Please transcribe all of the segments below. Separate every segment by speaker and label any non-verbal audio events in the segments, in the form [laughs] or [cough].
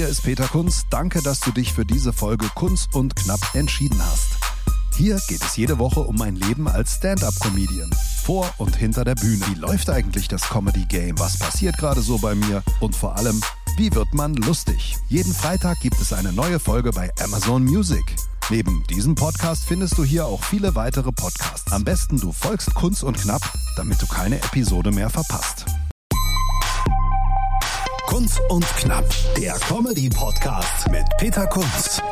Speaker 1: Hier ist Peter Kunz. Danke, dass du dich für diese Folge Kunz und Knapp entschieden hast. Hier geht es jede Woche um mein Leben als Stand-up-Comedian. Vor und hinter der Bühne. Wie läuft eigentlich das Comedy-Game? Was passiert gerade so bei mir? Und vor allem, wie wird man lustig? Jeden Freitag gibt es eine neue Folge bei Amazon Music. Neben diesem Podcast findest du hier auch viele weitere Podcasts. Am besten du folgst Kunz und Knapp, damit du keine Episode mehr verpasst. Kunz und Knapp, der Comedy-Podcast mit Peter Kunz.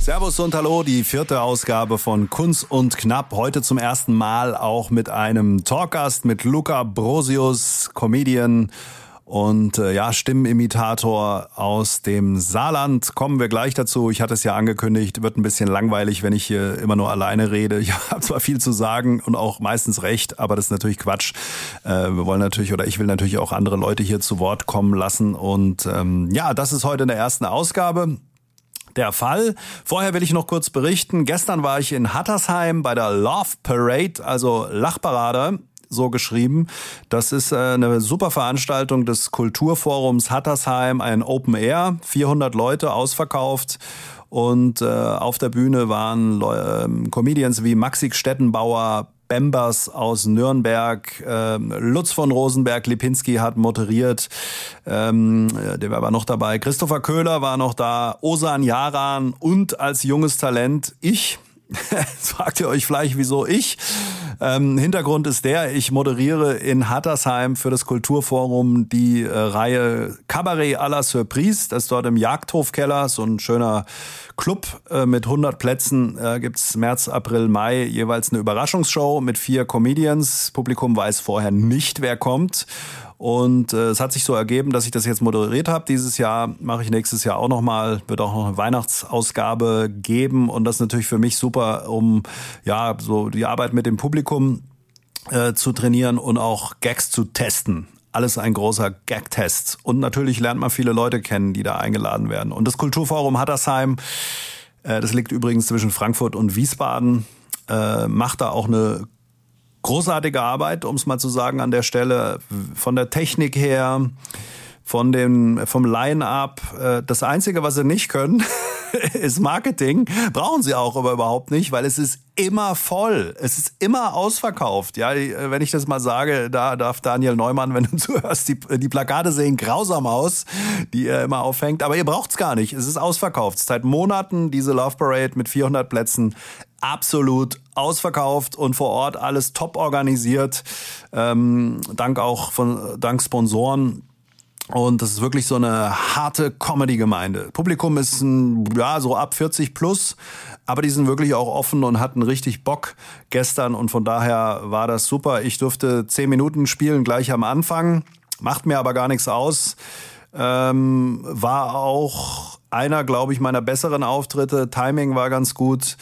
Speaker 2: Servus und Hallo, die vierte Ausgabe von Kunz und Knapp. Heute zum ersten Mal auch mit einem Talkgast, mit Luca Brosius, Comedian und äh, ja, Stimmenimitator aus dem Saarland. Kommen wir gleich dazu. Ich hatte es ja angekündigt, wird ein bisschen langweilig, wenn ich hier immer nur alleine rede. [laughs] Ich habe zwar viel zu sagen und auch meistens recht, aber das ist natürlich Quatsch. Äh, wir wollen natürlich oder ich will natürlich auch andere Leute hier zu Wort kommen lassen. Und ähm, ja, das ist heute in der ersten Ausgabe der Fall. Vorher will ich noch kurz berichten. Gestern war ich in Hattersheim bei der Love Parade, also Lachparade so geschrieben. Das ist äh, eine super Veranstaltung des Kulturforums Hattersheim, ein Open Air, 400 Leute ausverkauft. Und äh, auf der Bühne waren äh, Comedians wie Maxi Stettenbauer, Bembers aus Nürnberg, äh, Lutz von Rosenberg, Lipinski hat moderiert, ähm, der war noch dabei, Christopher Köhler war noch da, Osan Yaran und als junges Talent ich. [laughs] Fragt ihr euch vielleicht, wieso ich? Ähm, Hintergrund ist der, ich moderiere in Hattersheim für das Kulturforum die äh, Reihe Cabaret à la Surprise. Das ist dort im Jagdhofkeller, so ein schöner Club äh, mit 100 Plätzen. Äh, gibt's März, April, Mai jeweils eine Überraschungsshow mit vier Comedians. Publikum weiß vorher nicht, wer kommt. Und äh, es hat sich so ergeben, dass ich das jetzt moderiert habe. Dieses Jahr mache ich nächstes Jahr auch nochmal, wird auch noch eine Weihnachtsausgabe geben. Und das ist natürlich für mich super, um ja so die Arbeit mit dem Publikum äh, zu trainieren und auch Gags zu testen alles ein großer Gag-Test. Und natürlich lernt man viele Leute kennen, die da eingeladen werden. Und das Kulturforum Hattersheim, äh, das liegt übrigens zwischen Frankfurt und Wiesbaden, äh, macht da auch eine großartige Arbeit, um es mal zu sagen an der Stelle, von der Technik her, von dem, vom Line-up. Äh, das Einzige, was sie nicht können, [laughs] ist Marketing. Brauchen sie auch aber überhaupt nicht, weil es ist immer voll. Es ist immer ausverkauft. Ja, wenn ich das mal sage, da darf Daniel Neumann, wenn du [laughs] zuhörst, die, die Plakate sehen grausam aus, die er immer aufhängt. Aber ihr braucht's gar nicht. Es ist ausverkauft. Seit Monaten diese Love Parade mit 400 Plätzen absolut ausverkauft und vor Ort alles top organisiert. Ähm, dank auch von dank Sponsoren. Und das ist wirklich so eine harte Comedy-Gemeinde. Publikum ist ein, ja so ab 40 plus, aber die sind wirklich auch offen und hatten richtig Bock gestern und von daher war das super. Ich durfte zehn Minuten spielen gleich am Anfang, macht mir aber gar nichts aus. Ähm, war auch einer, glaube ich, meiner besseren Auftritte. Timing war ganz gut.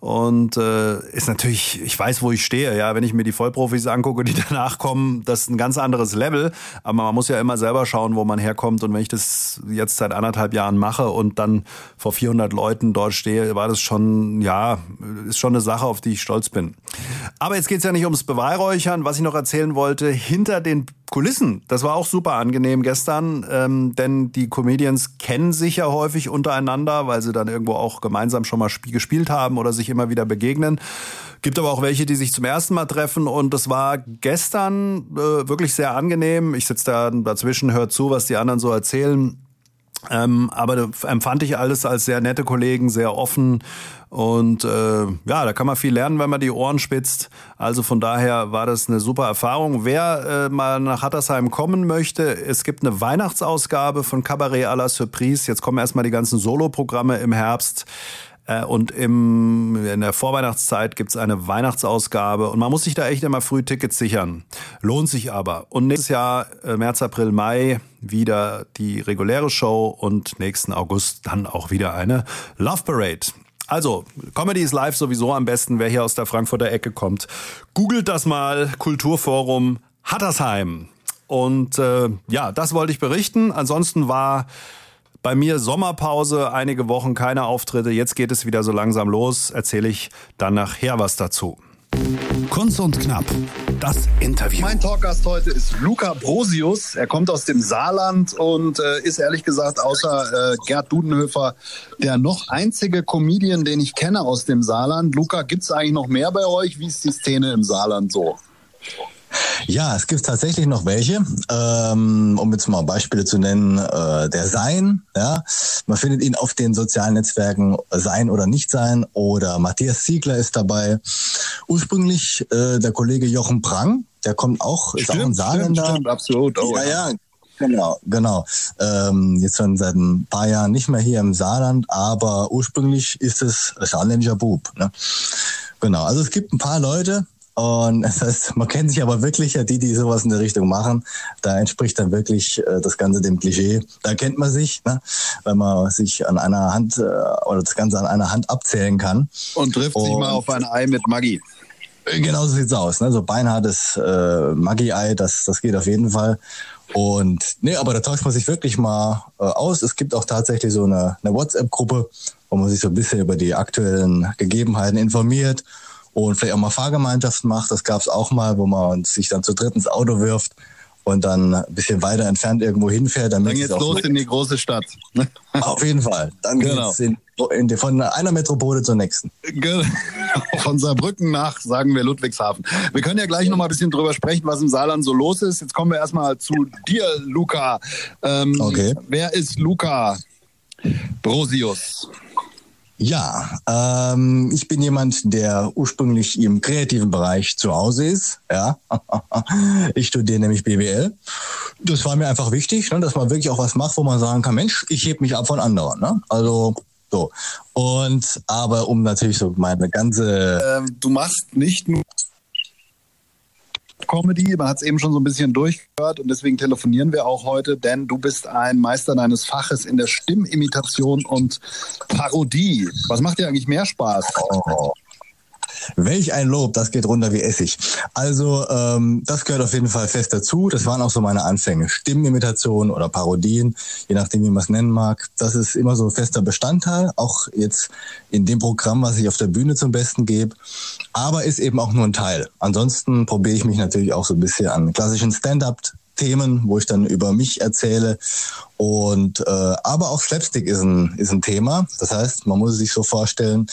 Speaker 2: Und äh, ist natürlich, ich weiß, wo ich stehe. Ja, wenn ich mir die Vollprofis angucke, die [laughs] danach kommen, das ist ein ganz anderes Level. Aber man muss ja immer selber schauen, wo man herkommt. Und wenn ich das jetzt seit anderthalb Jahren mache und dann vor 400 Leuten dort stehe, war das schon, ja, ist schon eine Sache, auf die ich stolz bin. Aber jetzt geht's ja nicht ums Beweihräuchern. Was ich noch erzählen wollte, hinter den Kulissen. Das war auch super angenehm gestern, ähm, denn die Comedians kennen sich ja häufig untereinander, weil sie dann irgendwo auch gemeinsam schon mal gespielt haben oder sich immer wieder begegnen. Gibt aber auch welche, die sich zum ersten Mal treffen und das war gestern äh, wirklich sehr angenehm. Ich sitze da dazwischen, hör zu, was die anderen so erzählen. Ähm, aber empfand ich alles als sehr nette Kollegen, sehr offen und äh, ja, da kann man viel lernen, wenn man die Ohren spitzt. Also von daher war das eine super Erfahrung. Wer äh, mal nach Hattersheim kommen möchte, es gibt eine Weihnachtsausgabe von Cabaret à la Surprise. Jetzt kommen erstmal die ganzen Soloprogramme im Herbst. Äh, und im, in der Vorweihnachtszeit gibt's eine Weihnachtsausgabe und man muss sich da echt immer früh Tickets sichern. Lohnt sich aber. Und nächstes Jahr, äh, März, April, Mai, wieder die reguläre Show und nächsten August dann auch wieder eine Love Parade. Also, Comedy ist live sowieso am besten, wer hier aus der Frankfurter Ecke kommt. Googelt das mal, Kulturforum Hattersheim. Und äh, ja, das wollte ich berichten. Ansonsten war bei mir Sommerpause, einige Wochen keine Auftritte. Jetzt geht es wieder so langsam los. Erzähle ich dann nachher was dazu. Kunz und Knapp, das Interview.
Speaker 3: Mein Talkgast heute ist Luca Brosius. Er kommt aus dem Saarland und äh, ist ehrlich gesagt außer äh, Gerd Dudenhöfer der noch einzige Comedian, den ich kenne aus dem Saarland. Luca, gibt es eigentlich noch mehr bei euch? Wie ist die Szene im Saarland so?
Speaker 4: Ja, es gibt tatsächlich noch welche. Ähm, um jetzt mal Beispiele zu nennen, äh, der Sein, ja, man findet ihn auf den sozialen Netzwerken Sein oder Nicht Sein oder Matthias Ziegler ist dabei. Ursprünglich äh, der Kollege Jochen Prang, der kommt auch,
Speaker 3: ist stimmt, auch ein Saarländer. Stimmt, stimmt, absolut.
Speaker 4: Oh, ja, ja, Genau, genau. Ähm, jetzt schon seit ein paar Jahren nicht mehr hier im Saarland, aber ursprünglich ist es saarländischer Bub. Ne? Genau, also es gibt ein paar Leute, und [laughs] das heißt, man kennt sich aber wirklich ja die, die sowas in der Richtung machen. Da entspricht dann wirklich äh, das Ganze dem Klischee. Da kennt man sich, ne? wenn man sich an einer Hand äh, oder das Ganze an einer Hand abzählen kann.
Speaker 3: Und trifft Und, sich mal auf ein Ei mit Maggi.
Speaker 4: Äh, genau so sieht's aus. Ne? So beinhartes äh, Maggi-Ei, das, das geht auf jeden Fall. Und nee, aber da tauscht man sich wirklich mal äh, aus. Es gibt auch tatsächlich so eine, eine WhatsApp-Gruppe, wo man sich so ein bisschen über die aktuellen Gegebenheiten informiert und vielleicht auch mal Fahrgemeinschaften macht. Das gab es auch mal, wo man sich dann zu dritt ins Auto wirft und dann ein bisschen weiter entfernt irgendwo hinfährt.
Speaker 3: Dann geht's los in die große Stadt. [laughs]
Speaker 4: Auf jeden Fall. Dann genau. geht's in, in, von einer Metropole zur nächsten.
Speaker 3: Genau. Von Saarbrücken nach, sagen wir, Ludwigshafen. Wir können ja gleich noch mal ein bisschen drüber sprechen, was im Saarland so los ist. Jetzt kommen wir erstmal zu dir, Luca. Ähm, okay. Wer ist Luca Brosius?
Speaker 4: Ja, ähm, ich bin jemand, der ursprünglich im kreativen Bereich zu Hause ist. Ja, [laughs] ich studiere nämlich BWL. Das war mir einfach wichtig, ne, dass man wirklich auch was macht, wo man sagen kann, Mensch, ich heb mich ab von anderen. Ne? Also so. Und aber um natürlich so meine ganze.
Speaker 3: Ähm, du machst nicht nur Comedy. Man hat es eben schon so ein bisschen durchgehört und deswegen telefonieren wir auch heute, denn du bist ein Meister deines Faches in der Stimmimitation und Parodie. Was macht dir eigentlich mehr Spaß? Oh.
Speaker 4: Welch ein Lob, das geht runter wie Essig. Also ähm, das gehört auf jeden Fall fest dazu. Das waren auch so meine Anfänge. Stimmenimitation oder Parodien, je nachdem, wie man es nennen mag. Das ist immer so ein fester Bestandteil, auch jetzt in dem Programm, was ich auf der Bühne zum Besten gebe. Aber ist eben auch nur ein Teil. Ansonsten probiere ich mich natürlich auch so ein bisschen an klassischen Stand-up Themen, wo ich dann über mich erzähle. Und äh, aber auch Slapstick ist ein ist ein Thema. Das heißt, man muss sich so vorstellen,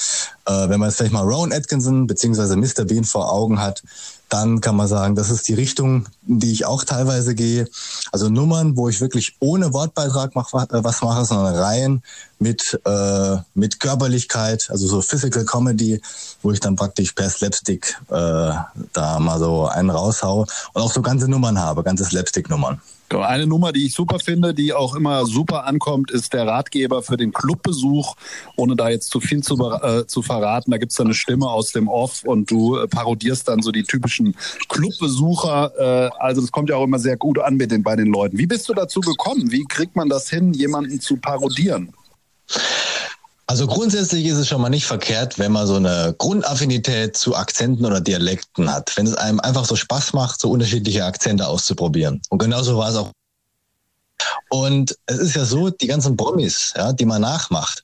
Speaker 4: äh, wenn man jetzt vielleicht mal Rowan Atkinson beziehungsweise Mr. Bean vor Augen hat, dann kann man sagen, das ist die Richtung, in die ich auch teilweise gehe. Also Nummern, wo ich wirklich ohne Wortbeitrag mach, äh, was mache, sondern rein mit, äh, mit Körperlichkeit, also so Physical Comedy, wo ich dann praktisch per Slapstick äh, da mal so einen raushau und auch so ganze Nummern habe, ganze Slapstick-Nummern.
Speaker 3: Eine Nummer, die ich super finde, die auch immer super ankommt, ist der Ratgeber für den Clubbesuch. Ohne da jetzt zu viel zu, äh, zu verraten, da gibt's da eine Stimme aus dem Off und du äh, parodierst dann so die typischen Clubbesucher. Äh, also das kommt ja auch immer sehr gut an mit den, bei den Leuten. Wie bist du dazu gekommen? Wie kriegt man das hin, jemanden zu parodieren?
Speaker 4: Also grundsätzlich ist es schon mal nicht verkehrt, wenn man so eine Grundaffinität zu Akzenten oder Dialekten hat. Wenn es einem einfach so Spaß macht, so unterschiedliche Akzente auszuprobieren. Und genauso war es auch. Und es ist ja so, die ganzen Promis, ja, die man nachmacht,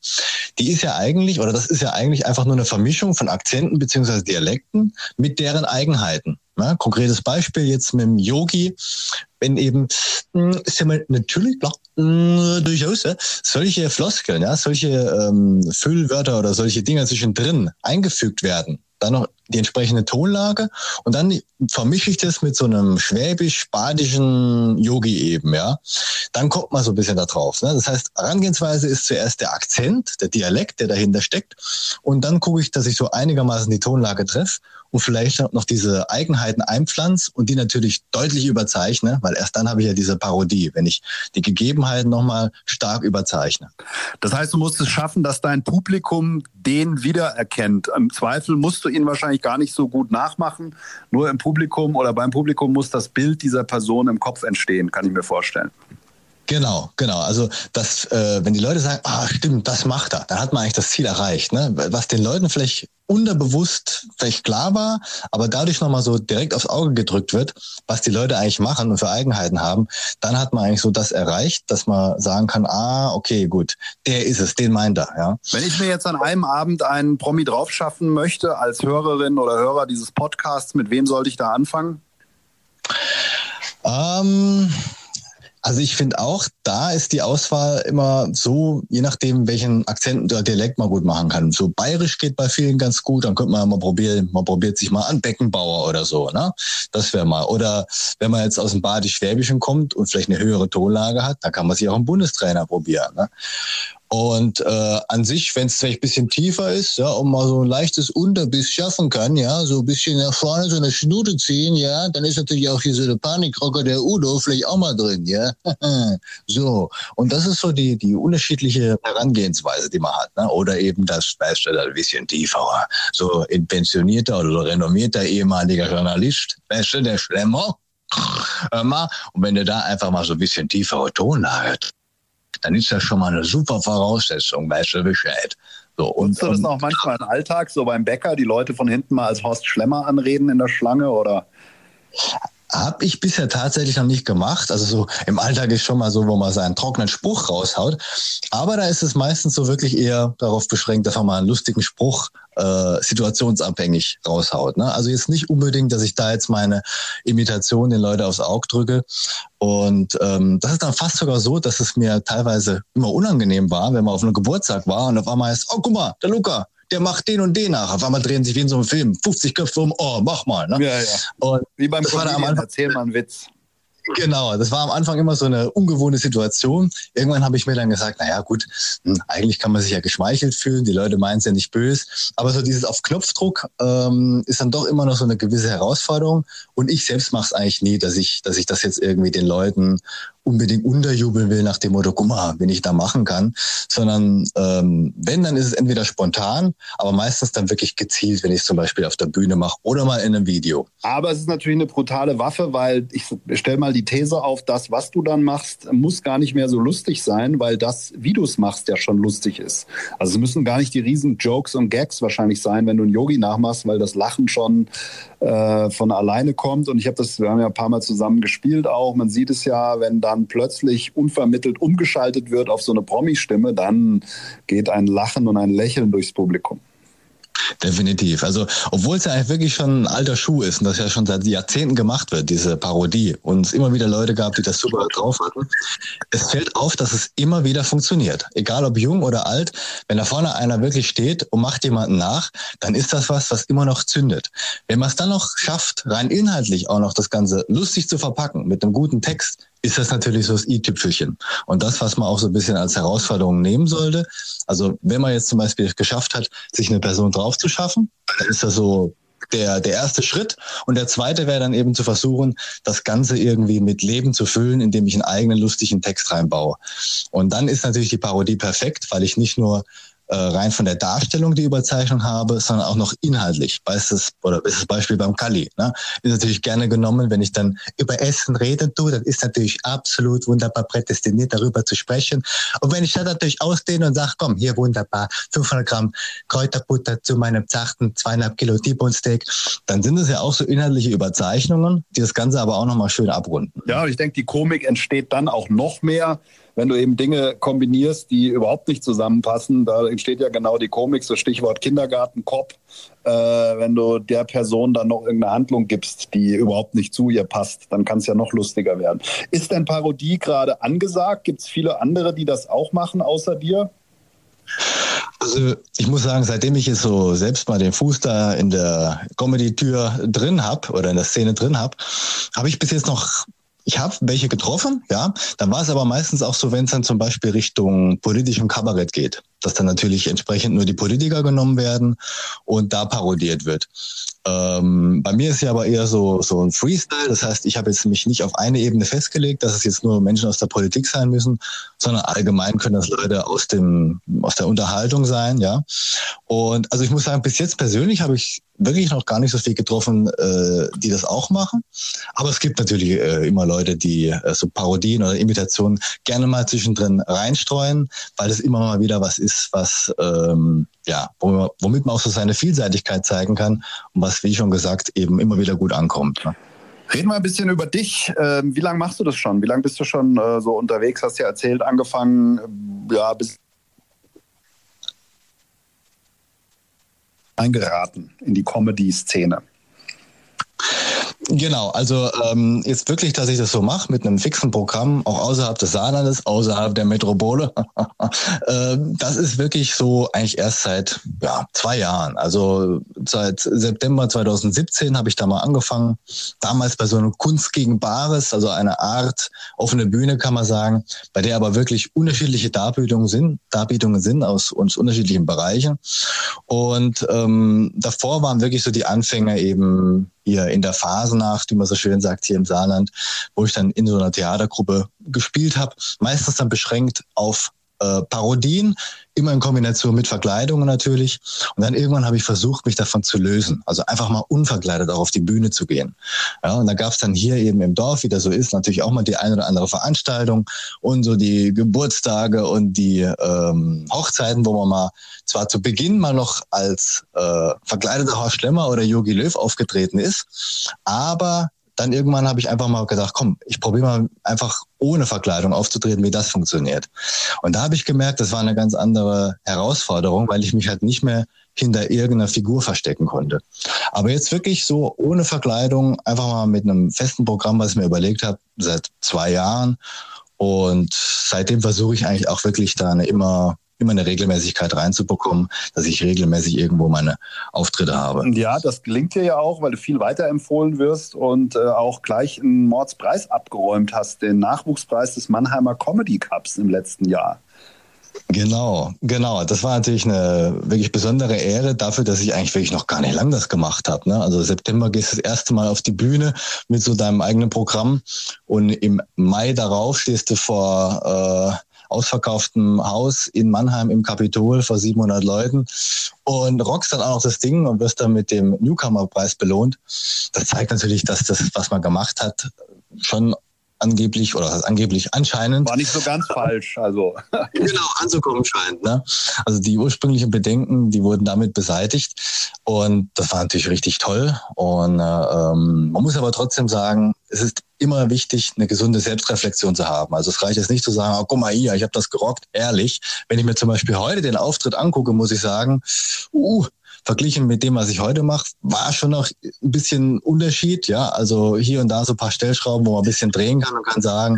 Speaker 4: die ist ja eigentlich, oder das ist ja eigentlich einfach nur eine Vermischung von Akzenten beziehungsweise Dialekten mit deren Eigenheiten. Ja, konkretes Beispiel jetzt mit dem Yogi, wenn eben, hm, ist ja mal natürlich klar, hm, durchaus, ja, solche Floskeln, ja, solche ähm, Füllwörter oder solche Dinge zwischendrin eingefügt werden, dann noch die entsprechende Tonlage und dann vermische ich das mit so einem schwäbisch-badischen Yogi eben, ja. Dann kommt man so ein bisschen da drauf. Ne? Das heißt, Herangehensweise ist zuerst der Akzent, der Dialekt, der dahinter steckt und dann gucke ich, dass ich so einigermaßen die Tonlage treffe und vielleicht noch diese Eigenheiten einpflanze und die natürlich deutlich überzeichne, weil erst dann habe ich ja diese Parodie, wenn ich die Gegebenheiten nochmal stark überzeichne.
Speaker 3: Das heißt, du musst es schaffen, dass dein Publikum den wiedererkennt. Im Zweifel musst du ihn wahrscheinlich gar nicht so gut nachmachen. Nur im Publikum oder beim Publikum muss das Bild dieser Person im Kopf entstehen, kann ich mir vorstellen.
Speaker 4: Genau, genau. Also das, äh, wenn die Leute sagen, ah, stimmt, das macht er, dann hat man eigentlich das Ziel erreicht. Ne? Was den Leuten vielleicht unterbewusst vielleicht klar war, aber dadurch nochmal so direkt aufs Auge gedrückt wird, was die Leute eigentlich machen und für Eigenheiten haben, dann hat man eigentlich so das erreicht, dass man sagen kann, ah, okay, gut, der ist es, den meint er. Ja.
Speaker 3: Wenn ich mir jetzt an einem Abend einen Promi draufschaffen möchte, als Hörerin oder Hörer dieses Podcasts, mit wem sollte ich da anfangen?
Speaker 4: Ähm, also ich finde auch, da ist die Auswahl immer so, je nachdem, welchen Akzent oder Dialekt man gut machen kann. So bayerisch geht bei vielen ganz gut, dann könnte man mal probieren, man probiert sich mal an Beckenbauer oder so, ne? Das wäre mal. Oder wenn man jetzt aus dem Badisch-Schwäbischen kommt und vielleicht eine höhere Tonlage hat, dann kann man sich auch einen Bundestrainer probieren. Ne? Und äh, an sich, wenn es vielleicht ein bisschen tiefer ist, ja, und mal so ein leichtes Unterbiss schaffen kann, ja, so ein bisschen nach vorne so eine Schnute ziehen, ja, dann ist natürlich auch hier so der Panikrocker der Udo vielleicht auch mal drin, ja. [laughs] so. Und das ist so die, die unterschiedliche Herangehensweise, die man hat, ne? Oder eben das, weißt du, ein bisschen tiefer, so ein pensionierter oder renommierter ehemaliger Journalist, weißt du, der Schlemmer. [laughs] Und wenn du da einfach mal so ein bisschen tiefere Tonlage dann ist das schon mal eine super Voraussetzung, weißt du Bescheid.
Speaker 3: So, und, Nutzt du das auch manchmal im Alltag, so beim Bäcker, die Leute von hinten mal als Horst Schlemmer anreden in der Schlange oder?
Speaker 4: Habe ich bisher tatsächlich noch nicht gemacht. Also so im Alltag ist schon mal so, wo man seinen trockenen Spruch raushaut. Aber da ist es meistens so wirklich eher darauf beschränkt, dass man mal einen lustigen Spruch äh, situationsabhängig raushaut. Ne? Also jetzt nicht unbedingt, dass ich da jetzt meine Imitation den Leuten aufs Auge drücke. Und ähm, das ist dann fast sogar so, dass es mir teilweise immer unangenehm war, wenn man auf einem Geburtstag war und auf einmal heißt, oh guck mal, der Luca, der macht den und den nach. Auf einmal drehen sich wie in so einem Film 50 Köpfe um, oh, mach mal. Ne?
Speaker 3: Ja, ja. Und wie beim Comedian, erzähl mal einen Witz.
Speaker 4: Genau, das war am Anfang immer so eine ungewohnte Situation. Irgendwann habe ich mir dann gesagt, naja gut, hm, eigentlich kann man sich ja geschmeichelt fühlen, die Leute meinen es ja nicht böse, aber so dieses auf Knopfdruck ähm, ist dann doch immer noch so eine gewisse Herausforderung und ich selbst mache es eigentlich nie, dass ich, dass ich das jetzt irgendwie den Leuten unbedingt unterjubeln will nach dem Motto, guck mal, wenn ich da machen kann, sondern ähm, wenn, dann ist es entweder spontan, aber meistens dann wirklich gezielt, wenn ich es zum Beispiel auf der Bühne mache oder mal in einem Video.
Speaker 3: Aber es ist natürlich eine brutale Waffe, weil ich stelle mal die These auf, das, was du dann machst, muss gar nicht mehr so lustig sein, weil das, wie du es machst, ja schon lustig ist. Also es müssen gar nicht die riesen Jokes und Gags wahrscheinlich sein, wenn du einen Yogi nachmachst, weil das Lachen schon äh, von alleine kommt. Und ich habe das, wir haben ja ein paar Mal zusammen gespielt auch. Man sieht es ja, wenn dann plötzlich unvermittelt umgeschaltet wird auf so eine Promi-Stimme, dann geht ein Lachen und ein Lächeln durchs Publikum.
Speaker 4: Definitiv. Also, obwohl es ja eigentlich wirklich schon ein alter Schuh ist und das ja schon seit Jahrzehnten gemacht wird, diese Parodie, und es immer wieder Leute gab, die das super drauf hatten, es fällt auf, dass es immer wieder funktioniert. Egal ob jung oder alt, wenn da vorne einer wirklich steht und macht jemanden nach, dann ist das was, was immer noch zündet. Wenn man es dann noch schafft, rein inhaltlich auch noch das Ganze lustig zu verpacken, mit einem guten Text, ist das natürlich so das i-Tüpfelchen. Und das, was man auch so ein bisschen als Herausforderung nehmen sollte. Also wenn man jetzt zum Beispiel geschafft hat, sich eine Person draufzuschaffen, dann ist das so der, der erste Schritt. Und der zweite wäre dann eben zu versuchen, das Ganze irgendwie mit Leben zu füllen, indem ich einen eigenen lustigen Text reinbaue. Und dann ist natürlich die Parodie perfekt, weil ich nicht nur äh, rein von der Darstellung die Überzeichnung habe, sondern auch noch inhaltlich. Bestes, oder bestes Beispiel beim Kali. Ne? Ist natürlich gerne genommen, wenn ich dann über Essen reden tue, dann ist natürlich absolut wunderbar prädestiniert, darüber zu sprechen. Und wenn ich dann natürlich ausdehne und sage, komm, hier wunderbar, 500 Gramm Kräuterbutter zu meinem zarten zweieinhalb Kilo T-Bone Steak, dann sind es ja auch so inhaltliche Überzeichnungen, die das Ganze aber auch nochmal schön abrunden.
Speaker 3: Ja, ich denke, die Komik entsteht dann auch noch mehr, wenn du eben Dinge kombinierst, die überhaupt nicht zusammenpassen, da entsteht ja genau die Komik, so Stichwort Kindergartenkopf, äh, wenn du der Person dann noch irgendeine Handlung gibst, die überhaupt nicht zu ihr passt, dann kann es ja noch lustiger werden. Ist denn Parodie gerade angesagt? Gibt es viele andere, die das auch machen, außer dir?
Speaker 4: Also ich muss sagen, seitdem ich jetzt so selbst mal den Fuß da in der Comedy-Tür drin habe oder in der Szene drin habe, habe ich bis jetzt noch ich habe welche getroffen, ja. Dann war es aber meistens auch so, wenn es dann zum Beispiel Richtung politischem Kabarett geht, dass dann natürlich entsprechend nur die Politiker genommen werden und da parodiert wird. Ähm, bei mir ist ja aber eher so, so ein Freestyle. Das heißt, ich habe jetzt mich nicht auf eine Ebene festgelegt, dass es jetzt nur Menschen aus der Politik sein müssen, sondern allgemein können das Leute aus dem, aus der Unterhaltung sein, ja. Und also ich muss sagen, bis jetzt persönlich habe ich wirklich noch gar nicht so viel getroffen, äh, die das auch machen. Aber es gibt natürlich äh, immer Leute, die äh, so Parodien oder Imitationen gerne mal zwischendrin reinstreuen, weil es immer mal wieder was ist, was ähm, ja, womit man auch so seine Vielseitigkeit zeigen kann und was, wie schon gesagt, eben immer wieder gut ankommt. Ne?
Speaker 3: Reden wir ein bisschen über dich. Ähm, wie lange machst du das schon? Wie lange bist du schon äh, so unterwegs? Hast du ja erzählt, angefangen, ja, bis eingeraten in die Comedy-Szene.
Speaker 4: Genau, also ähm, jetzt wirklich, dass ich das so mache mit einem fixen Programm, auch außerhalb des Saarlandes, außerhalb der Metropole. [laughs] äh, das ist wirklich so eigentlich erst seit ja, zwei Jahren. Also seit September 2017 habe ich da mal angefangen. Damals bei so einem Kunst gegen Bares, also eine Art offene Bühne, kann man sagen, bei der aber wirklich unterschiedliche Darbietungen sind, Darbietungen sind aus uns unterschiedlichen Bereichen. Und ähm, davor waren wirklich so die Anfänge eben hier in der Phasenacht, wie man so schön sagt, hier im Saarland, wo ich dann in so einer Theatergruppe gespielt habe, meistens dann beschränkt auf äh, Parodien, immer in Kombination mit Verkleidungen natürlich. Und dann irgendwann habe ich versucht, mich davon zu lösen. Also einfach mal unverkleidet auch auf die Bühne zu gehen. Ja, und da gab es dann hier eben im Dorf, wie das so ist, natürlich auch mal die eine oder andere Veranstaltung und so die Geburtstage und die ähm, Hochzeiten, wo man mal zwar zu Beginn mal noch als äh, verkleideter Horst Schlemmer oder Yogi Löw aufgetreten ist, aber dann irgendwann habe ich einfach mal gedacht, komm, ich probiere mal einfach ohne Verkleidung aufzutreten, wie das funktioniert. Und da habe ich gemerkt, das war eine ganz andere Herausforderung, weil ich mich halt nicht mehr hinter irgendeiner Figur verstecken konnte. Aber jetzt wirklich so ohne Verkleidung, einfach mal mit einem festen Programm, was ich mir überlegt habe, seit zwei Jahren. Und seitdem versuche ich eigentlich auch wirklich da eine immer immer eine Regelmäßigkeit reinzubekommen, dass ich regelmäßig irgendwo meine Auftritte habe.
Speaker 3: Ja, das gelingt dir ja auch, weil du viel weiterempfohlen wirst und äh, auch gleich einen Mordspreis abgeräumt hast, den Nachwuchspreis des Mannheimer Comedy Cups im letzten Jahr.
Speaker 4: Genau, genau. Das war natürlich eine wirklich besondere Ehre dafür, dass ich eigentlich wirklich noch gar nicht lang das gemacht habe. Ne? Also September gehst du das erste Mal auf die Bühne mit so deinem eigenen Programm und im Mai darauf stehst du vor äh, ausverkauftem Haus in Mannheim im Kapitol vor 700 Leuten und rockst dann auch noch das Ding und wirst dann mit dem Newcomer-Preis belohnt. Das zeigt natürlich, dass das, was man gemacht hat, schon angeblich oder angeblich anscheinend.
Speaker 3: War nicht so ganz falsch, also. [laughs]
Speaker 4: genau, anzukommen scheint. Ne? Also die ursprünglichen Bedenken, die wurden damit beseitigt und das war natürlich richtig toll. Und äh, ähm, man muss aber trotzdem sagen, es ist immer wichtig, eine gesunde Selbstreflexion zu haben. Also es reicht jetzt nicht zu sagen, oh, guck mal hier, ich habe das gerockt, ehrlich. Wenn ich mir zum Beispiel heute den Auftritt angucke, muss ich sagen, uh, verglichen mit dem, was ich heute mache, war schon noch ein bisschen Unterschied. Ja, also hier und da so ein paar Stellschrauben, wo man ein bisschen drehen kann und kann sagen,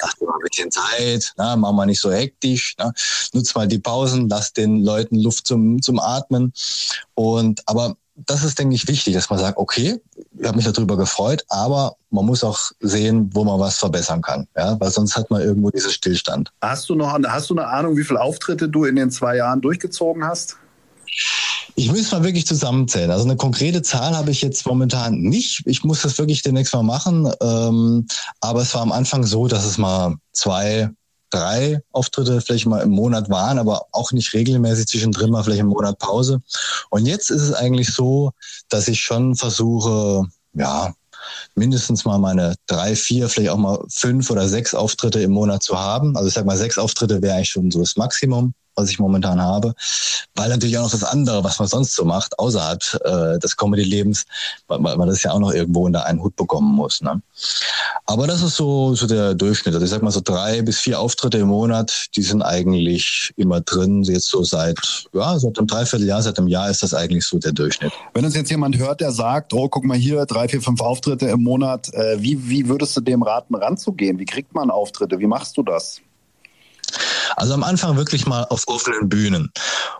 Speaker 4: lass dir mal ein bisschen Zeit, na, mach mal nicht so hektisch, na, nutz mal die Pausen, lass den Leuten Luft zum, zum Atmen. Und aber das ist, denke ich, wichtig, dass man sagt, okay, ich habe mich darüber gefreut, aber man muss auch sehen, wo man was verbessern kann, ja, weil sonst hat man irgendwo diesen Stillstand.
Speaker 3: Hast du noch, hast du eine Ahnung, wie viele Auftritte du in den zwei Jahren durchgezogen hast?
Speaker 4: Ich müsste mal wirklich zusammenzählen. Also eine konkrete Zahl habe ich jetzt momentan nicht. Ich muss das wirklich demnächst mal machen. Ähm, aber es war am Anfang so, dass es mal zwei, drei Auftritte vielleicht mal im Monat waren, aber auch nicht regelmäßig zwischendrin mal vielleicht im Monat Pause. Und jetzt ist es eigentlich so, dass ich schon versuche, ja, mindestens mal meine drei, vier, vielleicht auch mal fünf oder sechs Auftritte im Monat zu haben. Also ich sag mal, sechs Auftritte wäre eigentlich schon so das Maximum was ich momentan habe, weil natürlich auch noch das andere, was man sonst so macht, außerhalb äh, des Comedy-Lebens, weil, weil man das ja auch noch irgendwo unter einen Hut bekommen muss. Ne? Aber das ist so, so der Durchschnitt. Also ich sag mal so drei bis vier Auftritte im Monat, die sind eigentlich immer drin. Jetzt so seit, ja, seit einem Dreivierteljahr, seit einem Jahr ist das eigentlich so der Durchschnitt.
Speaker 3: Wenn uns jetzt jemand hört, der sagt, oh, guck mal hier, drei, vier, fünf Auftritte im Monat, äh, wie, wie würdest du dem raten, ranzugehen? Wie kriegt man Auftritte? Wie machst du das?
Speaker 4: Also am Anfang wirklich mal auf offenen Bühnen.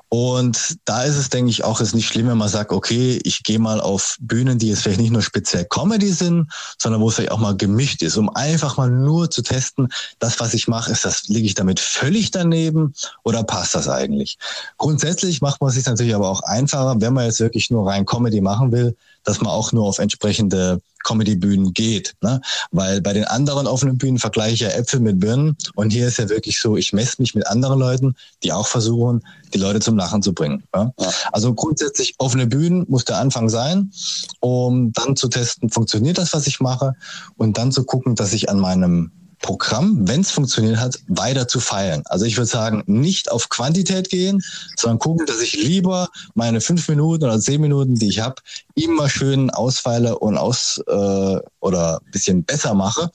Speaker 4: Und da ist es, denke ich, auch ist nicht schlimm, wenn man sagt, okay, ich gehe mal auf Bühnen, die jetzt vielleicht nicht nur speziell Comedy sind, sondern wo es vielleicht auch mal gemischt ist, um einfach mal nur zu testen, das, was ich mache, ist das, liege ich damit völlig daneben oder passt das eigentlich? Grundsätzlich macht man es sich natürlich aber auch einfacher, wenn man jetzt wirklich nur rein Comedy machen will, dass man auch nur auf entsprechende Comedy-Bühnen geht. Ne? Weil bei den anderen offenen Bühnen vergleiche ich ja Äpfel mit Birnen und hier ist ja wirklich so, ich messe mich mit anderen Leuten, die auch versuchen, die Leute zum Lachen zu bringen. Ja? Ja. Also grundsätzlich offene Bühnen muss der Anfang sein, um dann zu testen, funktioniert das, was ich mache und dann zu gucken, dass ich an meinem Programm, wenn es funktioniert hat, weiter zu feilen. Also ich würde sagen, nicht auf Quantität gehen, sondern gucken, dass ich lieber meine fünf Minuten oder zehn Minuten, die ich habe, immer schön ausfeile und aus äh, oder bisschen besser mache.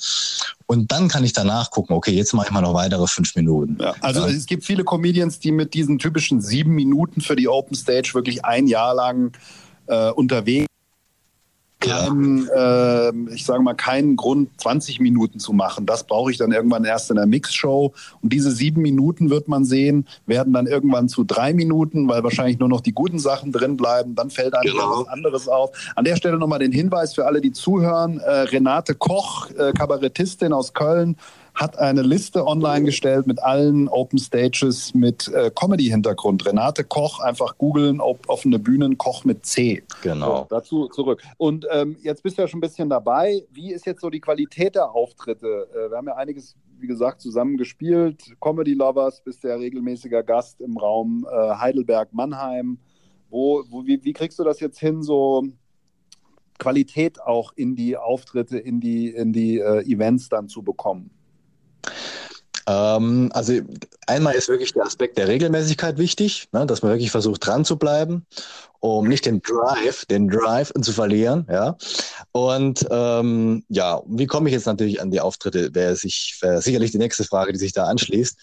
Speaker 4: Und dann kann ich danach gucken, okay, jetzt mache ich mal noch weitere fünf Minuten.
Speaker 3: Ja, also ja. es gibt viele Comedians, die mit diesen typischen sieben Minuten für die Open Stage wirklich ein Jahr lang äh, unterwegs keinen, äh, ich sage mal, keinen Grund, 20 Minuten zu machen. Das brauche ich dann irgendwann erst in der Mixshow. Und diese sieben Minuten wird man sehen, werden dann irgendwann zu drei Minuten, weil wahrscheinlich nur noch die guten Sachen drin bleiben. Dann fällt einem genau. was anderes auf. An der Stelle nochmal den Hinweis für alle, die zuhören. Äh, Renate Koch, äh, Kabarettistin aus Köln, hat eine Liste online gestellt mit allen Open Stages mit äh, Comedy-Hintergrund. Renate Koch, einfach googeln, offene Bühnen, Koch mit C.
Speaker 4: Genau.
Speaker 3: So, dazu zurück. Und ähm, jetzt bist du ja schon ein bisschen dabei. Wie ist jetzt so die Qualität der Auftritte? Äh, wir haben ja einiges, wie gesagt, zusammen gespielt. Comedy Lovers, bist ja regelmäßiger Gast im Raum äh, Heidelberg-Mannheim. Wo, wo, wie, wie kriegst du das jetzt hin, so Qualität auch in die Auftritte, in die, in die äh, Events dann zu bekommen?
Speaker 4: Ähm, also einmal ist wirklich der Aspekt der Regelmäßigkeit wichtig, ne, dass man wirklich versucht dran zu bleiben, um nicht den Drive, den Drive zu verlieren. Ja. Und ähm, ja, wie komme ich jetzt natürlich an die Auftritte? Wäre sich wär sicherlich die nächste Frage, die sich da anschließt.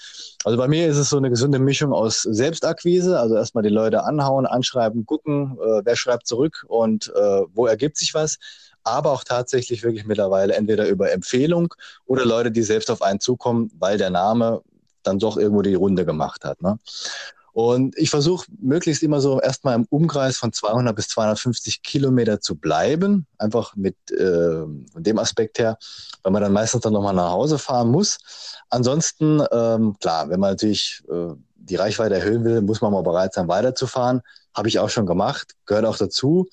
Speaker 4: Also bei mir ist es so eine gesunde Mischung aus Selbstakquise, also erstmal die Leute anhauen, anschreiben, gucken, äh, wer schreibt zurück und äh, wo ergibt sich was aber auch tatsächlich wirklich mittlerweile entweder über Empfehlung oder Leute, die selbst auf einen zukommen, weil der Name dann doch irgendwo die Runde gemacht hat. Ne? Und ich versuche möglichst immer so erstmal im Umkreis von 200 bis 250 Kilometer zu bleiben, einfach mit äh, dem Aspekt her, weil man dann meistens dann nochmal nach Hause fahren muss. Ansonsten, ähm, klar, wenn man natürlich äh, die Reichweite erhöhen will, muss man mal bereit sein, weiterzufahren. Habe ich auch schon gemacht, gehört auch dazu.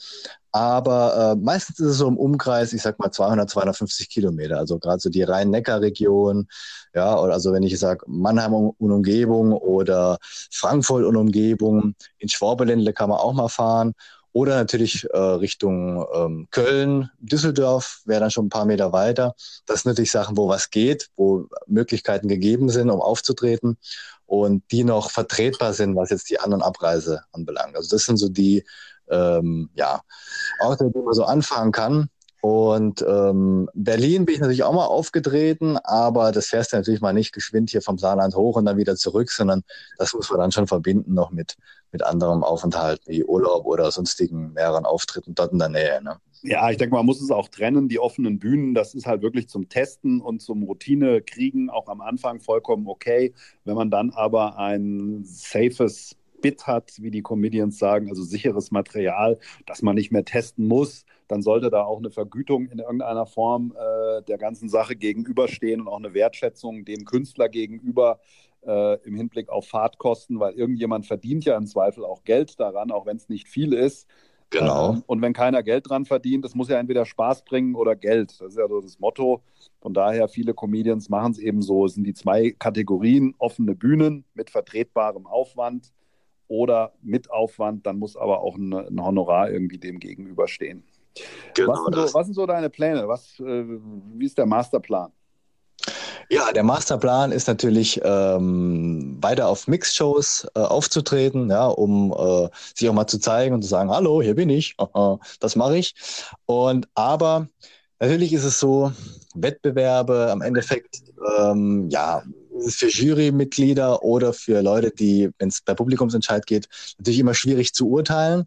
Speaker 4: Aber äh, meistens ist es so im Umkreis, ich sag mal 200, 250 Kilometer. Also gerade so die Rhein-Neckar-Region, ja, oder also wenn ich sage Mannheim und Umgebung oder Frankfurt und Umgebung, in Schwabeländle kann man auch mal fahren. Oder natürlich äh, Richtung ähm, Köln, Düsseldorf wäre dann schon ein paar Meter weiter. Das sind natürlich Sachen, wo was geht, wo Möglichkeiten gegeben sind, um aufzutreten und die noch vertretbar sind, was jetzt die anderen Abreise anbelangt. Also das sind so die ähm, ja, Orte, die man so anfangen kann. Und ähm, Berlin bin ich natürlich auch mal aufgetreten, aber das fährst du natürlich mal nicht geschwind hier vom Saarland hoch und dann wieder zurück, sondern das muss man dann schon verbinden noch mit, mit anderem Aufenthalt wie Urlaub oder sonstigen mehreren Auftritten dort in der Nähe. Ne?
Speaker 3: Ja, ich denke, man muss es auch trennen. Die offenen Bühnen, das ist halt wirklich zum Testen und zum Routine-Kriegen auch am Anfang vollkommen okay. Wenn man dann aber ein safes Bit hat, wie die Comedians sagen, also sicheres Material, das man nicht mehr testen muss, dann sollte da auch eine Vergütung in irgendeiner Form äh, der ganzen Sache gegenüberstehen und auch eine Wertschätzung dem Künstler gegenüber äh, im Hinblick auf Fahrtkosten, weil irgendjemand verdient ja im Zweifel auch Geld daran, auch wenn es nicht viel ist.
Speaker 4: Genau.
Speaker 3: Ähm, und wenn keiner Geld dran verdient, das muss ja entweder Spaß bringen oder Geld. Das ist ja so das Motto. Von daher, viele Comedians machen es eben so. Es sind die zwei Kategorien, offene Bühnen mit vertretbarem Aufwand oder mit Aufwand, dann muss aber auch ein, ein Honorar irgendwie dem gegenüberstehen. Genau was, sind so, was sind so deine Pläne? Was, äh, wie ist der Masterplan?
Speaker 4: Ja, der Masterplan ist natürlich ähm, weiter auf Mixshows äh, aufzutreten, ja, um äh, sich auch mal zu zeigen und zu sagen, hallo, hier bin ich, das mache ich. Und aber natürlich ist es so, Wettbewerbe am Endeffekt, ähm, ja, ist für Jurymitglieder oder für Leute, die, wenn es bei Publikumsentscheid geht, natürlich immer schwierig zu urteilen.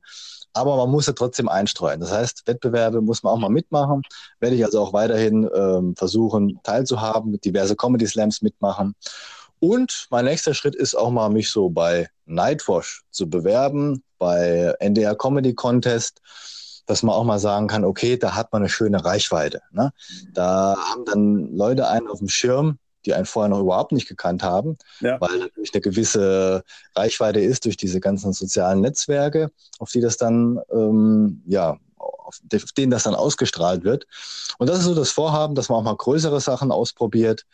Speaker 4: Aber man muss ja trotzdem einstreuen. Das heißt, Wettbewerbe muss man auch mal mitmachen. Werde ich also auch weiterhin ähm, versuchen, teilzuhaben, diverse Comedy Slams mitmachen. Und mein nächster Schritt ist auch mal, mich so bei Nightwash zu bewerben, bei NDR Comedy Contest, dass man auch mal sagen kann, okay, da hat man eine schöne Reichweite. Ne? Da haben dann Leute einen auf dem Schirm, die einen vorher noch überhaupt nicht gekannt haben, ja. weil natürlich eine gewisse Reichweite ist durch diese ganzen sozialen Netzwerke, auf die das dann ähm, ja auf denen das dann ausgestrahlt wird. Und das ist so das Vorhaben, dass man auch mal größere Sachen ausprobiert,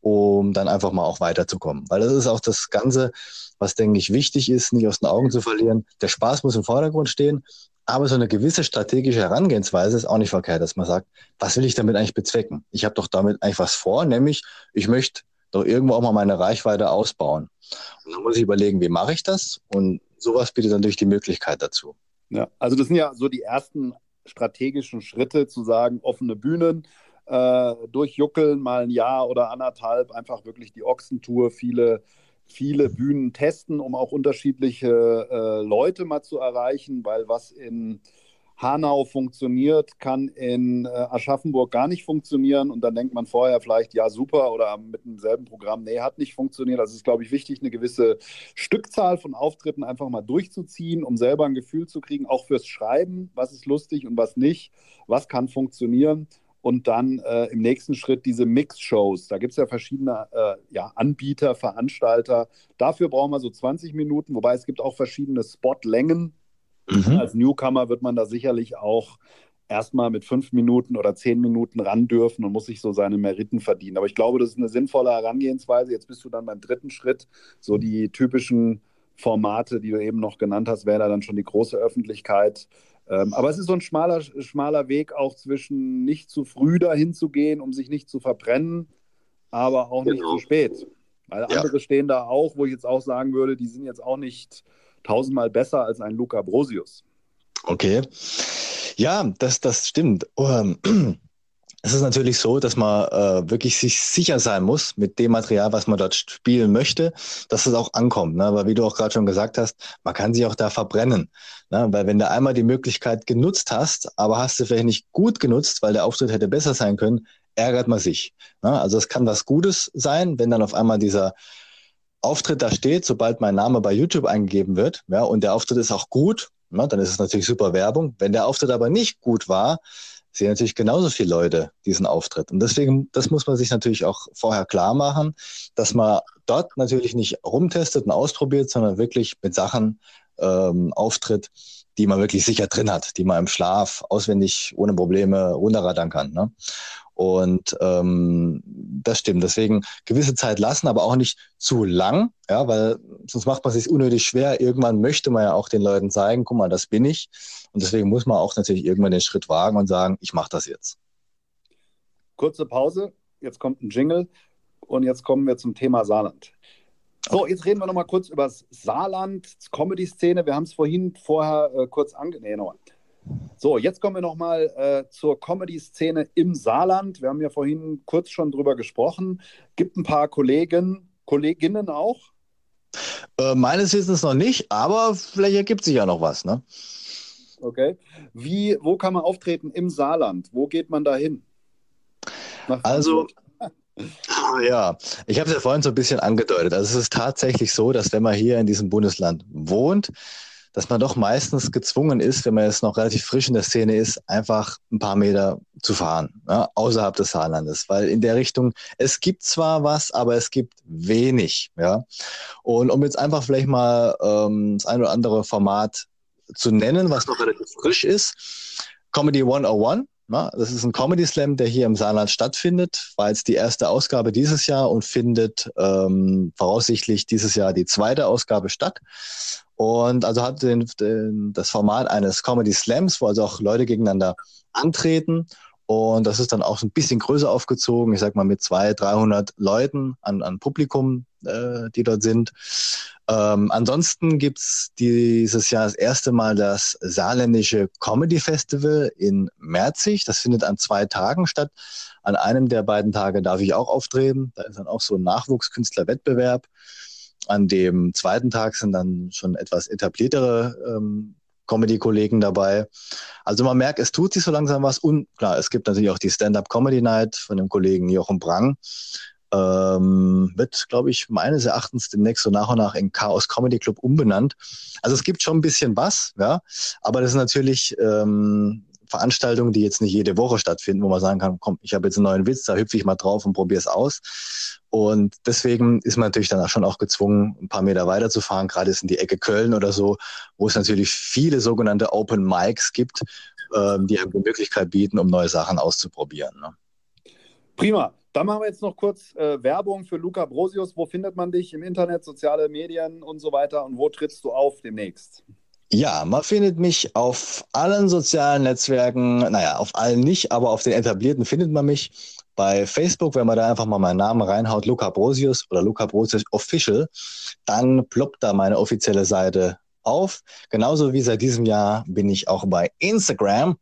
Speaker 4: um dann einfach mal auch weiterzukommen. Weil das ist auch das Ganze, was, denke ich, wichtig ist, nicht aus den Augen zu verlieren. Der Spaß muss im Vordergrund stehen, aber so eine gewisse strategische Herangehensweise ist auch nicht verkehrt, dass man sagt, was will ich damit eigentlich bezwecken? Ich habe doch damit eigentlich was vor, nämlich ich möchte doch irgendwo auch mal meine Reichweite ausbauen. Und dann muss ich überlegen, wie mache ich das? Und sowas bietet natürlich die Möglichkeit dazu.
Speaker 3: Ja, also das sind ja so die ersten strategischen Schritte, zu sagen, offene Bühnen, äh, durchjuckeln, mal ein Jahr oder anderthalb, einfach wirklich die Ochsentour, viele, viele Bühnen testen, um auch unterschiedliche äh, Leute mal zu erreichen, weil was in Hanau funktioniert, kann in äh, Aschaffenburg gar nicht funktionieren. Und dann denkt man vorher vielleicht, ja, super, oder mit demselben Programm, nee, hat nicht funktioniert. Also es ist, glaube ich, wichtig, eine gewisse Stückzahl von Auftritten einfach mal durchzuziehen, um selber ein Gefühl zu kriegen, auch fürs Schreiben, was ist lustig und was nicht, was kann funktionieren. Und dann äh, im nächsten Schritt diese Mix-Shows. Da gibt es ja verschiedene äh, ja, Anbieter, Veranstalter. Dafür brauchen wir so 20 Minuten, wobei es gibt auch verschiedene Spotlängen Mhm. Als Newcomer wird man da sicherlich auch erstmal mit fünf Minuten oder zehn Minuten ran dürfen und muss sich so seine Meriten verdienen. Aber ich glaube, das ist eine sinnvolle Herangehensweise. Jetzt bist du dann beim dritten Schritt, so die typischen Formate, die du eben noch genannt hast, wäre da dann schon die große Öffentlichkeit. Ähm, aber es ist so ein schmaler, schmaler Weg auch zwischen nicht zu früh dahin zu gehen, um sich nicht zu verbrennen, aber auch nicht genau. zu spät. Weil ja. andere stehen da auch, wo ich jetzt auch sagen würde, die sind jetzt auch nicht tausendmal besser als ein Luca Brosius.
Speaker 4: Okay. Ja, das, das stimmt. Ähm, es ist natürlich so, dass man äh, wirklich sich sicher sein muss mit dem Material, was man dort spielen möchte, dass es auch ankommt. Ne? Weil wie du auch gerade schon gesagt hast, man kann sich auch da verbrennen. Ne? Weil wenn du einmal die Möglichkeit genutzt hast, aber hast du vielleicht nicht gut genutzt, weil der Auftritt hätte besser sein können, ärgert man sich. Ne? Also es kann was Gutes sein, wenn dann auf einmal dieser Auftritt da steht, sobald mein Name bei YouTube eingegeben wird, ja, und der Auftritt ist auch gut, na, dann ist es natürlich super Werbung. Wenn der Auftritt aber nicht gut war, sehen natürlich genauso viele Leute diesen Auftritt. Und deswegen, das muss man sich natürlich auch vorher klar machen, dass man dort natürlich nicht rumtestet und ausprobiert, sondern wirklich mit Sachen ähm, auftritt, die man wirklich sicher drin hat, die man im Schlaf auswendig ohne Probleme runterrattern kann. Ne? Und ähm, das stimmt. Deswegen gewisse Zeit lassen, aber auch nicht zu lang, ja, weil sonst macht man es sich unnötig schwer. Irgendwann möchte man ja auch den Leuten zeigen, guck mal, das bin ich. Und deswegen muss man auch natürlich irgendwann den Schritt wagen und sagen, ich mache das jetzt.
Speaker 3: Kurze Pause, jetzt kommt ein Jingle und jetzt kommen wir zum Thema Saarland. So, jetzt reden wir nochmal kurz über das Saarland, Comedy-Szene. Wir haben es vorhin vorher äh, kurz ange... So, jetzt kommen wir nochmal äh, zur Comedy-Szene im Saarland. Wir haben ja vorhin kurz schon drüber gesprochen. Gibt ein paar Kollegen, Kolleginnen auch?
Speaker 4: Äh, meines Wissens noch nicht, aber vielleicht ergibt sich ja noch was, ne?
Speaker 3: Okay. Wie, wo kann man auftreten im Saarland? Wo geht man da hin?
Speaker 4: Also, [laughs] ja, ich habe es ja vorhin so ein bisschen angedeutet. Also es ist tatsächlich so, dass wenn man hier in diesem Bundesland wohnt, dass man doch meistens gezwungen ist, wenn man jetzt noch relativ frisch in der Szene ist, einfach ein paar Meter zu fahren, ja, außerhalb des Saarlandes. Weil in der Richtung, es gibt zwar was, aber es gibt wenig. Ja. Und um jetzt einfach vielleicht mal ähm, das ein oder andere Format zu nennen, was noch relativ frisch ist, Comedy 101. Na, das ist ein Comedy Slam, der hier im Saarland stattfindet. War jetzt die erste Ausgabe dieses Jahr und findet ähm, voraussichtlich dieses Jahr die zweite Ausgabe statt. Und also hat den, den, das Format eines Comedy Slams, wo also auch Leute gegeneinander antreten. Und das ist dann auch so ein bisschen größer aufgezogen, ich sag mal mit 200, 300 Leuten an, an Publikum, äh, die dort sind. Ähm, ansonsten gibt's dieses Jahr das erste Mal das saarländische Comedy Festival in Merzig. Das findet an zwei Tagen statt. An einem der beiden Tage darf ich auch auftreten. Da ist dann auch so ein Nachwuchskünstlerwettbewerb. An dem zweiten Tag sind dann schon etwas etabliertere ähm, Comedy-Kollegen dabei. Also man merkt, es tut sich so langsam was. Und klar, es gibt natürlich auch die Stand-Up-Comedy-Night von dem Kollegen Jochen Brang. Ähm, wird, glaube ich, meines Erachtens demnächst so nach und nach in Chaos Comedy Club umbenannt. Also es gibt schon ein bisschen was, ja, aber das ist natürlich ähm, Veranstaltungen, die jetzt nicht jede Woche stattfinden, wo man sagen kann, komm, ich habe jetzt einen neuen Witz, da hüpfe ich mal drauf und probiere es aus. Und deswegen ist man natürlich dann schon auch gezwungen, ein paar Meter weiterzufahren, gerade ist in die Ecke Köln oder so, wo es natürlich viele sogenannte Open Mics gibt, äh, die eine Möglichkeit bieten, um neue Sachen auszuprobieren. Ne?
Speaker 2: Prima. Dann machen wir jetzt noch kurz äh, Werbung für Luca Brosius. Wo findet man dich im Internet, soziale Medien und so weiter? Und wo trittst du auf demnächst?
Speaker 4: Ja, man findet mich auf allen sozialen Netzwerken, naja, auf allen nicht, aber auf den etablierten findet man mich. Bei Facebook, wenn man da einfach mal meinen Namen reinhaut, Luca Brosius oder Luca Brosius Official, dann ploppt da meine offizielle Seite auf. Genauso wie seit diesem Jahr bin ich auch bei Instagram.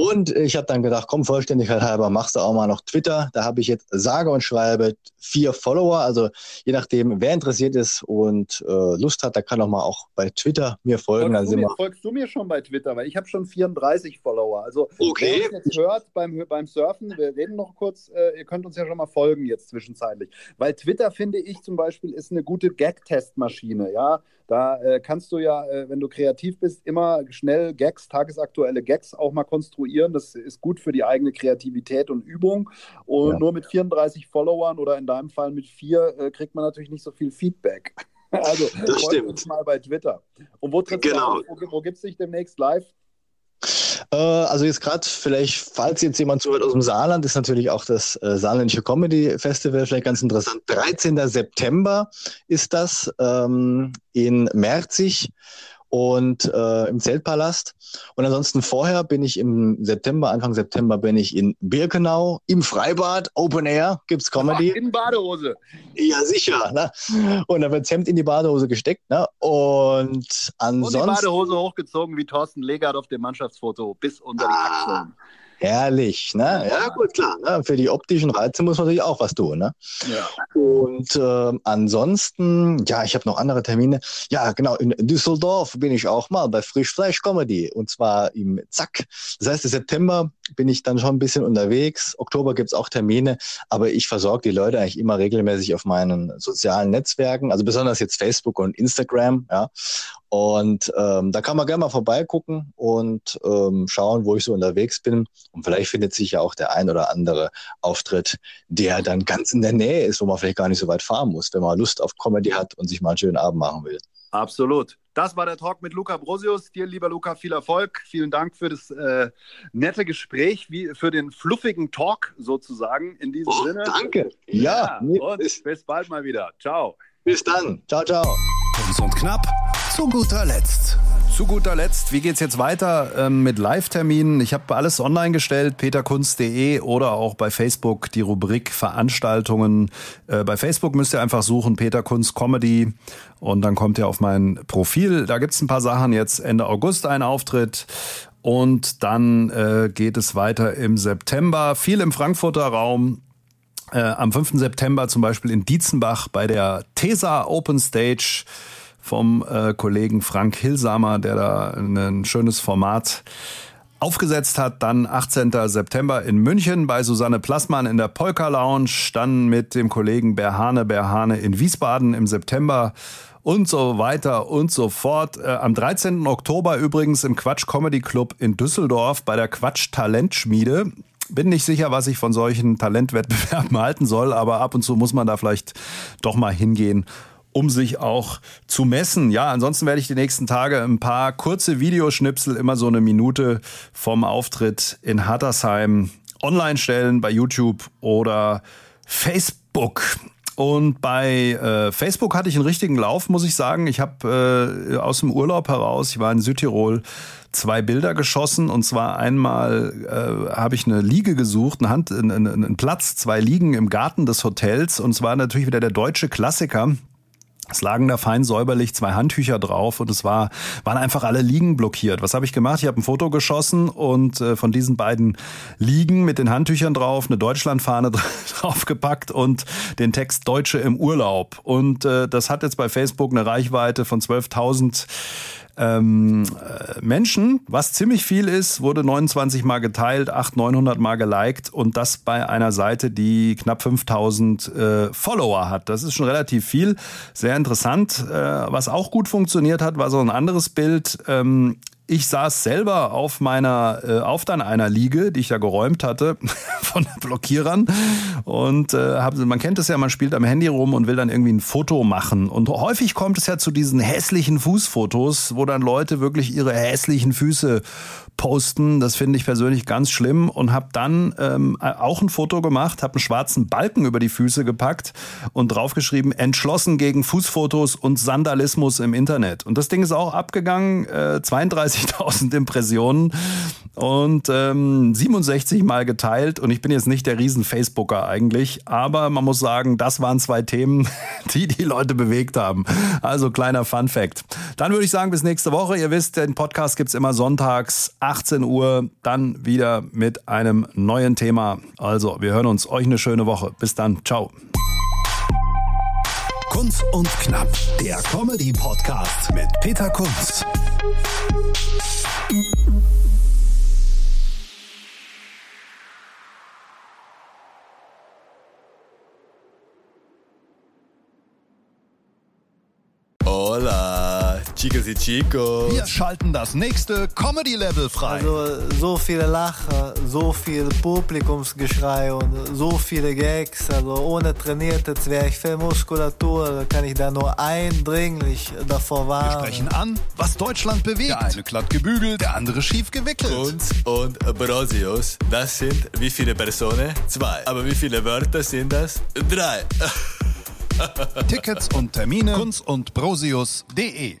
Speaker 4: Und ich habe dann gedacht, komm, Vollständigkeit halber, machst du auch mal noch Twitter. Da habe ich jetzt sage und schreibe vier Follower. Also je nachdem, wer interessiert ist und äh, Lust hat, der kann auch mal auch bei Twitter mir folgen.
Speaker 2: Folgst, du mir, folgst du mir schon bei Twitter? Weil ich habe schon 34 Follower. Also
Speaker 4: okay.
Speaker 2: wer uns jetzt hört beim, beim Surfen, wir reden noch kurz, äh, ihr könnt uns ja schon mal folgen jetzt zwischenzeitlich. Weil Twitter, finde ich zum Beispiel, ist eine gute Gag-Testmaschine. Ja, da äh, kannst du ja, äh, wenn du kreativ bist, immer schnell Gags, tagesaktuelle Gags auch mal konstruieren. Das ist gut für die eigene Kreativität und Übung. Und ja. nur mit 34 Followern oder in deinem Fall mit vier äh, kriegt man natürlich nicht so viel Feedback. [laughs] Also
Speaker 4: das stimmt. uns
Speaker 2: mal bei Twitter. Und wo
Speaker 4: genau.
Speaker 2: Wo, wo gibt es dich demnächst live?
Speaker 4: Äh, also jetzt gerade vielleicht, falls jetzt jemand zuhört aus dem Saarland, ist natürlich auch das äh, Saarländische Comedy Festival vielleicht ganz interessant. 13. September ist das ähm, in Merzig und äh, im Zeltpalast. Und ansonsten vorher bin ich im September, Anfang September bin ich in Birkenau im Freibad, Open Air, gibt's Comedy.
Speaker 2: Ach, in Badehose.
Speaker 4: Ja, sicher. Ne? Und da wird das Hemd in die Badehose gesteckt. Ne? Und ansonsten. Und
Speaker 2: die Badehose hochgezogen wie Thorsten Legert auf dem Mannschaftsfoto bis unter die ah.
Speaker 4: Herrlich, ne? Ja, gut, klar. Ne? Für die optischen Reize muss man natürlich auch was tun, ne?
Speaker 2: Ja.
Speaker 4: Und äh, ansonsten, ja, ich habe noch andere Termine. Ja, genau, in Düsseldorf bin ich auch mal bei Frischfleisch Comedy und zwar im Zack. Das heißt, im September bin ich dann schon ein bisschen unterwegs. Oktober gibt's auch Termine, aber ich versorge die Leute eigentlich immer regelmäßig auf meinen sozialen Netzwerken, also besonders jetzt Facebook und Instagram, ja. Und ähm, da kann man gerne mal vorbeigucken und ähm, schauen, wo ich so unterwegs bin. Und vielleicht findet sich ja auch der ein oder andere Auftritt, der dann ganz in der Nähe ist, wo man vielleicht gar nicht so weit fahren muss, wenn man Lust auf Comedy hat und sich mal einen schönen Abend machen will.
Speaker 2: Absolut. Das war der Talk mit Luca Brosius. Dir, lieber Luca, viel Erfolg. Vielen Dank für das äh, nette Gespräch, wie für den fluffigen Talk sozusagen. In diesem oh, Sinne.
Speaker 4: Danke.
Speaker 2: Ja, ja und bis bald mal wieder. Ciao.
Speaker 4: Bis dann. Ciao, ciao.
Speaker 5: Kurz und knapp. Zu guter Letzt.
Speaker 2: Zu guter Letzt, wie geht es jetzt weiter ähm, mit Live-Terminen? Ich habe alles online gestellt, peterkunst.de oder auch bei Facebook die Rubrik Veranstaltungen. Äh, bei Facebook müsst ihr einfach suchen, Peter Kunst Comedy und dann kommt ihr auf mein Profil. Da gibt es ein paar Sachen. Jetzt Ende August ein Auftritt und dann äh, geht es weiter im September. Viel im Frankfurter Raum. Äh, am 5. September zum Beispiel in Dietzenbach bei der TESA Open Stage vom äh, Kollegen Frank Hilsamer, der da ein schönes Format aufgesetzt hat. Dann 18. September in München bei Susanne Plassmann in der Polka Lounge. Dann mit dem Kollegen Berhane Berhane in Wiesbaden im September und so weiter und so fort. Äh, am 13. Oktober übrigens im Quatsch Comedy Club in Düsseldorf bei der Quatsch Talentschmiede. Bin nicht sicher, was ich von solchen Talentwettbewerben [laughs] halten soll, aber ab und zu muss man da vielleicht doch mal hingehen um sich auch zu messen. Ja, ansonsten werde ich die nächsten Tage ein paar kurze Videoschnipsel, immer so eine Minute vom Auftritt in Hattersheim online stellen bei YouTube oder Facebook. Und bei äh, Facebook hatte ich einen richtigen Lauf, muss ich sagen. Ich habe äh, aus dem Urlaub heraus, ich war in Südtirol, zwei Bilder geschossen. Und zwar einmal äh, habe ich eine Liege gesucht, eine Hand, einen, einen Platz, zwei Liegen im Garten des Hotels. Und zwar natürlich wieder der deutsche Klassiker. Es lagen da fein säuberlich zwei Handtücher drauf und es war, waren einfach alle Liegen blockiert. Was habe ich gemacht? Ich habe ein Foto geschossen und äh, von diesen beiden Liegen mit den Handtüchern drauf eine Deutschlandfahne [laughs] draufgepackt und den Text Deutsche im Urlaub. Und äh, das hat jetzt bei Facebook eine Reichweite von 12.000 ähm, äh, Menschen, was ziemlich viel ist, wurde 29 Mal geteilt, 800, 900 Mal geliked und das bei einer Seite, die knapp 5000 äh, Follower hat. Das ist schon relativ viel, sehr interessant. Äh, was auch gut funktioniert hat, war so ein anderes Bild. Ähm, ich saß selber auf meiner, äh, auf dann einer Liege, die ich ja geräumt hatte [laughs] von Blockierern. Und äh, hab, man kennt es ja, man spielt am Handy rum und will dann irgendwie ein Foto machen. Und häufig kommt es ja zu diesen hässlichen Fußfotos, wo dann Leute wirklich ihre hässlichen Füße posten. Das finde ich persönlich ganz schlimm und habe dann ähm, auch ein Foto gemacht, habe einen schwarzen Balken über die Füße gepackt und draufgeschrieben, entschlossen gegen Fußfotos und Sandalismus im Internet. Und das Ding ist auch abgegangen, äh, 32.000 Impressionen und ähm, 67 Mal geteilt. Und ich bin jetzt nicht der riesen Facebooker eigentlich, aber man muss sagen, das waren zwei Themen, [laughs] die die Leute bewegt haben. Also kleiner Fun Fact. Dann würde ich sagen, bis nächste Woche. Ihr wisst, den Podcast gibt's immer sonntags 18 Uhr, dann wieder mit einem neuen Thema. Also, wir hören uns. Euch eine schöne Woche. Bis dann. Ciao.
Speaker 3: Kunz und Knapp, der Comedy-Podcast mit Peter Kunz.
Speaker 4: Y chicos.
Speaker 3: Wir schalten das nächste Comedy-Level frei.
Speaker 6: Also so viele Lacher, so viel Publikumsgeschrei und so viele Gags. Also ohne trainierte Zwerchfellmuskulatur kann ich da nur eindringlich davor
Speaker 3: Wir
Speaker 6: warnen.
Speaker 3: sprechen an, was Deutschland bewegt. Der eine glatt gebügelt, der andere schief gewickelt.
Speaker 4: Kunz und Brosius, das sind wie viele Personen? Zwei. Aber wie viele Wörter sind das? Drei. [laughs]
Speaker 3: Tickets und Termine kunz und brosius.de